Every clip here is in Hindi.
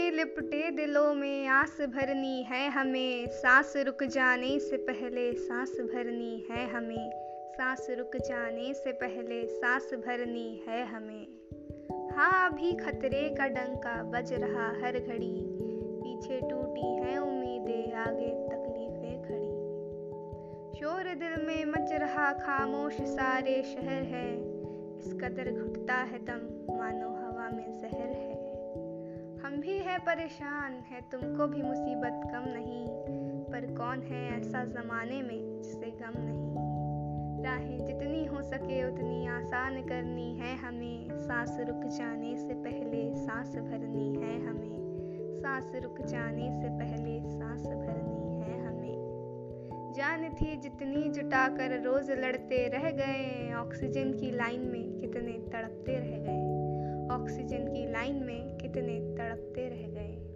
में लिपटे दिलों में आस भरनी है हमें। सांस रुक जाने से पहले सांस भरनी है हमें। सांस रुक जाने से पहले सांस भरनी है हमें। हाँ अभी खतरे का डंका बज रहा हर घड़ी। पीछे टूटी है उम्मीदें, आगे तकलीफें खड़ी। शोर दिल में मच रहा खामोश सारे शहर है। इस कदर घुटता है दम, मानो हम भी है परेशान है, तुमको भी मुसीबत कम नहीं। पर कौन है ऐसा ज़माने में जिसे गम नहीं? राहें जितनी हो सके उतनी आसान करनी है हमें। सांस रुक जाने से पहले सांस भरनी है हमें। सांस रुक जाने से पहले सांस भरनी है हमें। जान थी जितनी जुटा कर रोज लड़ते रह गए, ऑक्सीजन की लाइन में कितने तड़पते रह गए। ऑक्सीजन की लाइन में कितने तड़पते रह गए।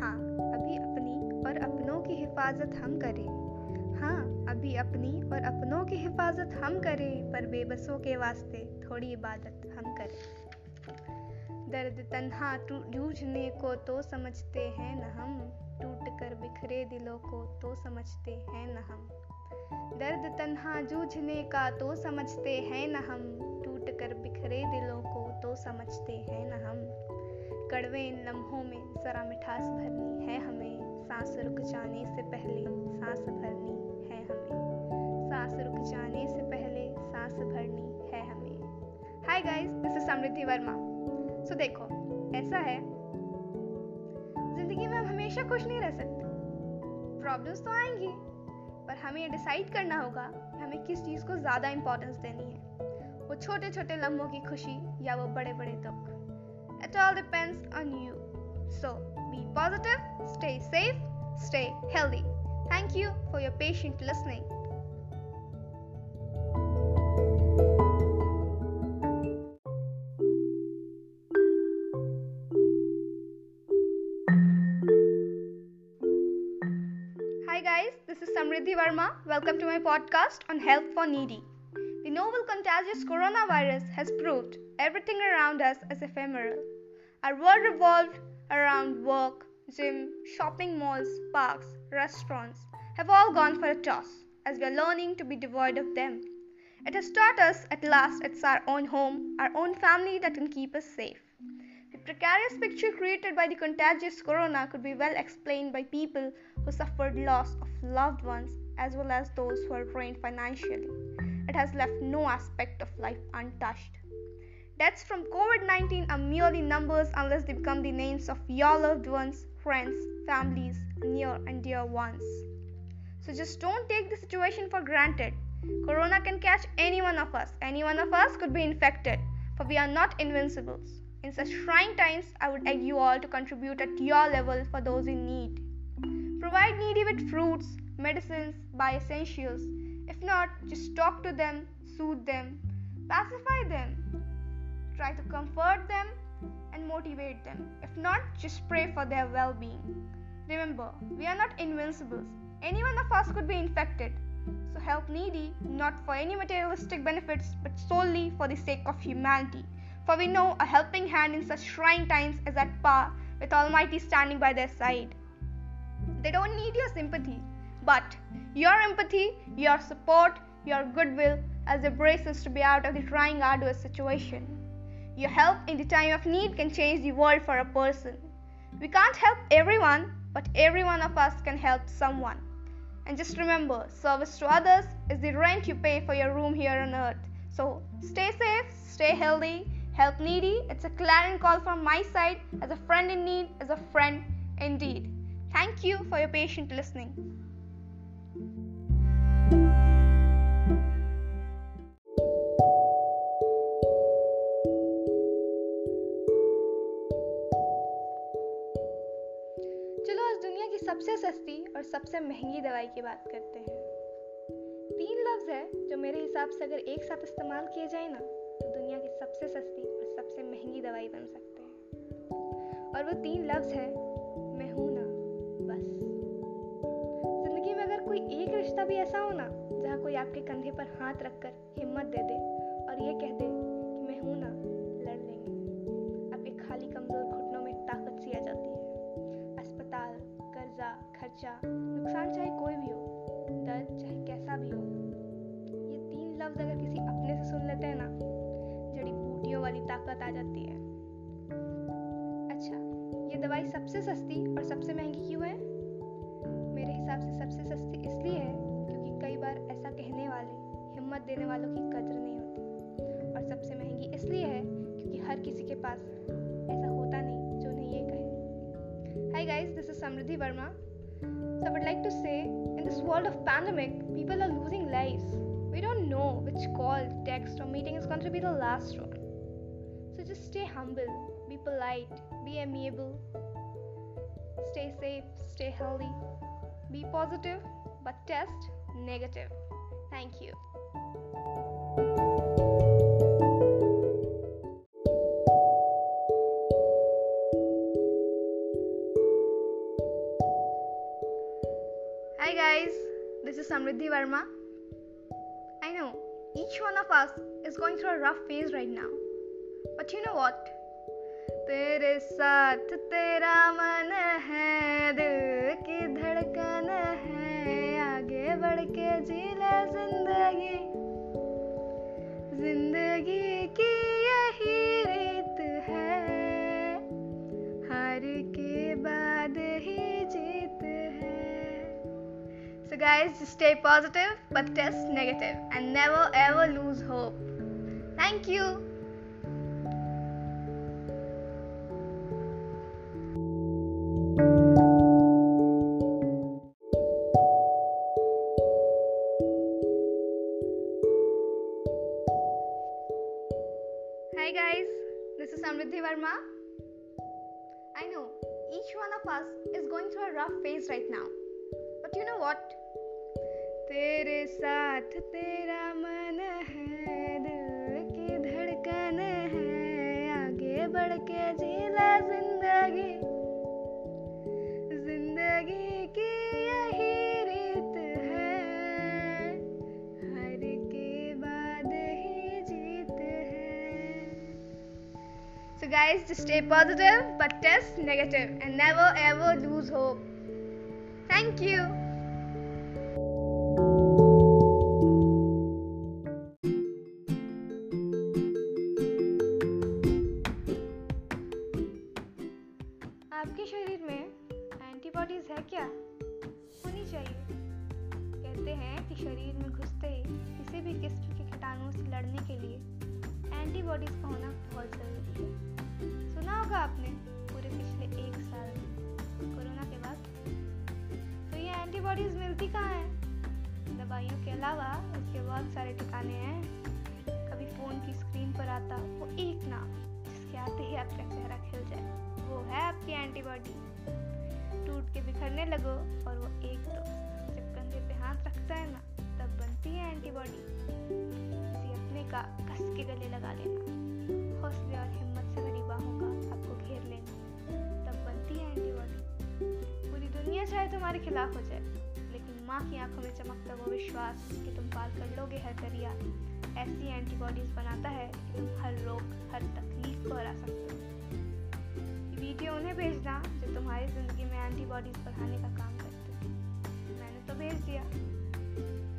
हाँ अभी अपनी और अपनों की हिफाजत हम करें। हाँ अभी अपनी और अपनों की हिफाजत हम करें, पर बेबसों के वास्ते थोड़ी इबादत हम करें। दर्द तन्हा जूझने को तो समझते हैं न हम। टूट कर बिखरे दिलों को तो समझते हैं न हम। दर्द तन्हा जूझने का तो समझते हैं न हम। टूट कर बिखरे दिलों समझते हैं न हम। कड़वे इन लम्हों में ज़रा मिठास भरनी है हमें। सांस रुक जाने से पहले सांस भरनी है हमें। सांस रुक जाने से पहले सांस भरनी है हमें। Hi guys this is Samriddhi Verma. So देखो, ऐसा है। ज़िंदगी में हम हमेशा खुश नहीं रह सकते। प्रॉब्लम्स तो आएँगी, पर हमें डिसाइड करना होगा, हमें किस चीज़ को ज़्यादा इंपॉर्टेंस देनी है। वो छोटे छोटे लम्हों की खुशी या वो बड़े बड़े दुख it all depends on you so be positive stay safe stay healthy thank you for your patient listening Hi guys, this is Samriddhi Verma. Welcome to my podcast on Help for Needy. The novel contagious coronavirus has proved everything around us is ephemeral. Our world revolved around work, gym, shopping malls, parks, restaurants have all gone for a toss as we are learning to be devoid of them. It has taught us at last it's our own home, our own family that can keep us safe. The precarious picture created by the contagious corona could be well explained by people who suffered loss of loved ones as well as those who are drained financially it has left no aspect of life untouched. Deaths from COVID 19 are merely numbers unless they become the names of your loved ones, friends, families, near and dear ones. So just don't take the situation for granted. Corona can catch any one of us. Any one of us could be infected, for we are not invincibles. In such trying times, I would egg you all to contribute at your level for those in need. Provide needy with fruits, medicines, buy essentials, if not, just talk to them, soothe them, pacify them, try to comfort them and motivate them. If not, just pray for their well being. Remember, we are not invincibles. Any one of us could be infected. So help needy, not for any materialistic benefits, but solely for the sake of humanity. For we know a helping hand in such trying times is at par with Almighty standing by their side. They don't need your sympathy, but your empathy, your support, your goodwill as they brace us to be out of the trying, arduous situation. Your help in the time of need can change the world for a person. We can't help everyone, but every one of us can help someone. And just remember, service to others is the rent you pay for your room here on earth. So stay safe, stay healthy, help needy. It's a clarion call from my side as a friend in need, as a friend indeed. Thank you for your patient listening. चलो, आज दुनिया की सबसे सस्ती और सबसे महँगी दवाई की बात करते हैं। तीन लफ्ज़ है जो मेरे हिसाब से अगर एक साथ इस्तेमाल किए जाए ना तो दुनिया की सबसे सस्ती और सबसे महँगी दवाई बन सकते हैं। और वो तीन लफ्ज़ है, मैं हूँ कोई एक रिश्ता भी ऐसा हो ना, जहाँ कोई आपके कंधे पर हाथ रखकर हिम्मत दे दे और ये कह दे कि मैं हूँ ना, लड़ लेंगे। आपके खाली कमज़ोर घुटनों में ताकत सी आ जाती है। अस्पताल, कर्जा, खर्चा, नुकसान चाहे कोई भी हो, दर्द चाहे कैसा भी हो, ये तीन लफ्ज अगर किसी अपने से सुन लेते हैं ना, जड़ी बूटियों वाली ताकत आ जाती है। अच्छा ये दवाई सबसे सस्ती और सबसे महँगी क्यों है? हर किसी के पास ऐसा होता नहीं, जो नहीं ये कहे। Hi guys this is Samriddhi Verma so I would like to say in this world of pandemic people are losing live we don't know which call text और meeting is going to be the last one so just stay humble be polite be amiable stay safe stay healthy be positive but test negative thank you Samriddhi Verma. I know each one of us is going through a rough phase right now. But you know what? तेरे साथ तेरा मन है दिल की So, guys, stay positive but test negative and never ever lose hope. Thank you. Hi, guys, this is Samriddhi Verma. I know each one of us is going through a rough phase right now. But you know what? तेरे साथ तेरा मन है, दिल की धड़कन है, आगे बढ़ के जी ज़िंदगी। ज़िंदगी की यही रीत है, हर के बाद ही जीत है। So guys just stay positive but test negative and never ever lose hope thank you शरीर में घुसते ही किसी भी किस्म के कीटाणुओं से लड़ने के लिए एंटीबॉडीज का होना बहुत ज़रूरी है। सुना होगा आपने पूरे पिछले एक साल में कोरोना के बाद? तो ये एंटीबॉडीज मिलती कहाँ हैं? दवाइयों के अलावा इसके बहुत सारे ठिकाने हैं। कभी फ़ोन की स्क्रीन पर आता वो एक नाम जिसके आते ही आपका चेहरा खिल जाए। वो है आपकी एंटीबॉडी टूट के बिखरने लगो और वो एक दोस्त। हाथ रखता है ना, तब बनती है एंटीबॉडी किसी अपने का कस के गले लगा लेना। हौसले और हिम्मत से भरी बाहों का आपको घेर लेना। तब बनती है एंटीबॉडी पूरी दुनिया चाहे तुम्हारे खिलाफ हो जाए, लेकिन माँ की आँखों में चमकता वो विश्वास कि तुम पार कर लोगे हर दरिया ऐसी एंटीबॉडीज बनाता है कि तुम हर रोग, हर तकलीफ़ को हरा सकते हो। वीडियो उन्हें भेजना जो तुम्हारी ज़िंदगी में एंटीबॉडीज बढ़ाने का काम करते हैं। भेज दिया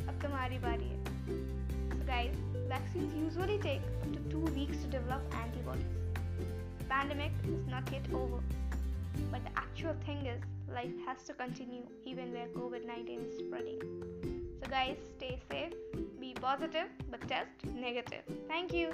अब तुम्हारी बारी है so guys vaccines usually take up to two weeks to develop antibodies the pandemic is not yet over but the actual thing is life has to continue even where covid-19 is spreading so guys stay safe be positive but test negative thank you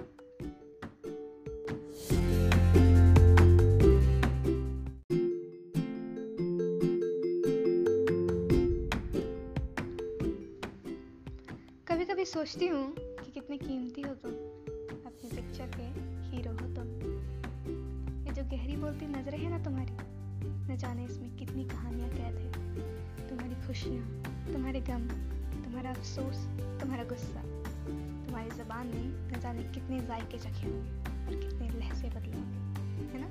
सोचती हूँ कि कितने कीमती हो तुम अपनी पिक्चर के हीरो हो तुम। ये जो गहरी बोलती नज़रें हैं ना तुम्हारी, न जाने इसमें कितनी कहानियाँ कैद है। तुम्हारी खुशियाँ, तुम्हारे गम, तुम्हारा अफसोस, तुम्हारा गुस्सा, तुम्हारी जबान ने न जाने कितने जायके चखे होंगे और कितने लहजे बदले होंगे, है ना?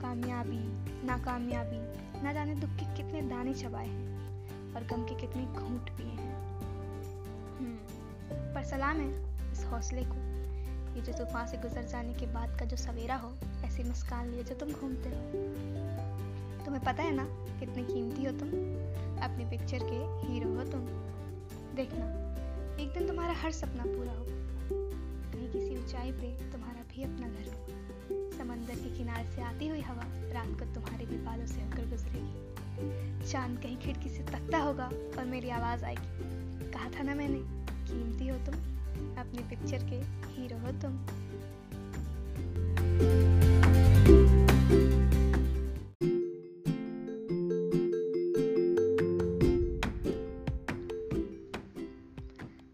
कामयाबी, नाकामयाबी, न जाने दुख के कितने दाने चबाए हैं और गम के कितने घूट पर सलाम है इस हौसले को। ये जो तूफ़ान से गुजर जाने के बाद का जो सवेरा हो, ऐसी मुस्कान लिए जो तुम घूमते हो। तुम्हें पता है ना कितने कीमती हो तुम? अपनी पिक्चर के हीरो हो तुम। देखना, एक दिन तुम्हारा हर सपना पूरा हो। कहीं किसी ऊंचाई पे तुम्हारा भी अपना घर हो। समंदर के किनारे से आती हुई हवा रात को तुम्हारे भी बालों से होकर गुजरेगी। चाँद कहीं खिड़की से तकता होगा और मेरी आवाज़ आएगी। कहा था ना मैंने? कीमती हो तुम, अपनी पिक्चर के हीरो हो तुम।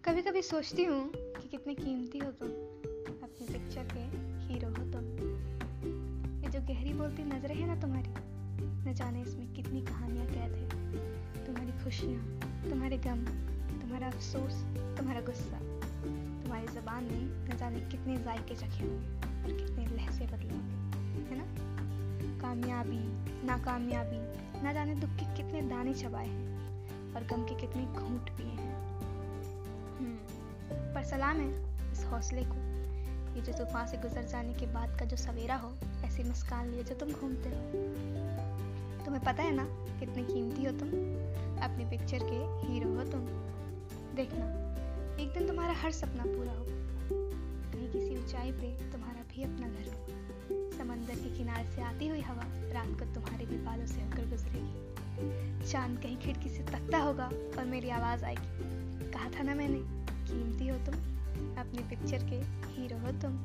कभी कभी सोचती हूँ कि कितनी कीमती हो तुम, अपनी पिक्चर के हीरो हो तुम। ये जो गहरी बोलती नज़रें हैं ना तुम्हारी, न जाने इसमें कितनी कहानियाँ कैद है। तुम्हारी खुशियाँ, तुम्हारे गम तुम्हारा अफसोस तुम्हारा गुस्सा तुम्हारी जबान ने न जाने कितने जायके चखे होंगे और कितने लहजे बदले होंगे है ना? कामयाबी नाकामयाबी ना जाने दुख के कितने दाने चबाए हैं और गम के कितने घूंट पिए हैं। हम्म, पर सलाम है इस हौसले को ये जो तूफ़ान से गुजर जाने के बाद का जो सवेरा हो ऐसी मुस्कान लिए जो तुम घूमते हो। तुम्हें पता है ना कितने कीमती हो तुम? अपनी पिक्चर के हीरो हो तुम। देखना। एक दिन तुम्हारा हर सपना पूरा हो कहीं किसी ऊंचाई पे तुम्हारा भी अपना घर हो। समंदर के किनारे से आती हुई हवा रात को तुम्हारे भी बालों से होकर गुजरेगी। चाँद कहीं खिड़की से तकता होगा और मेरी आवाज़ आएगी। कहा था ना मैंने, कीमती हो तुम, अपनी पिक्चर के हीरो हो तुम।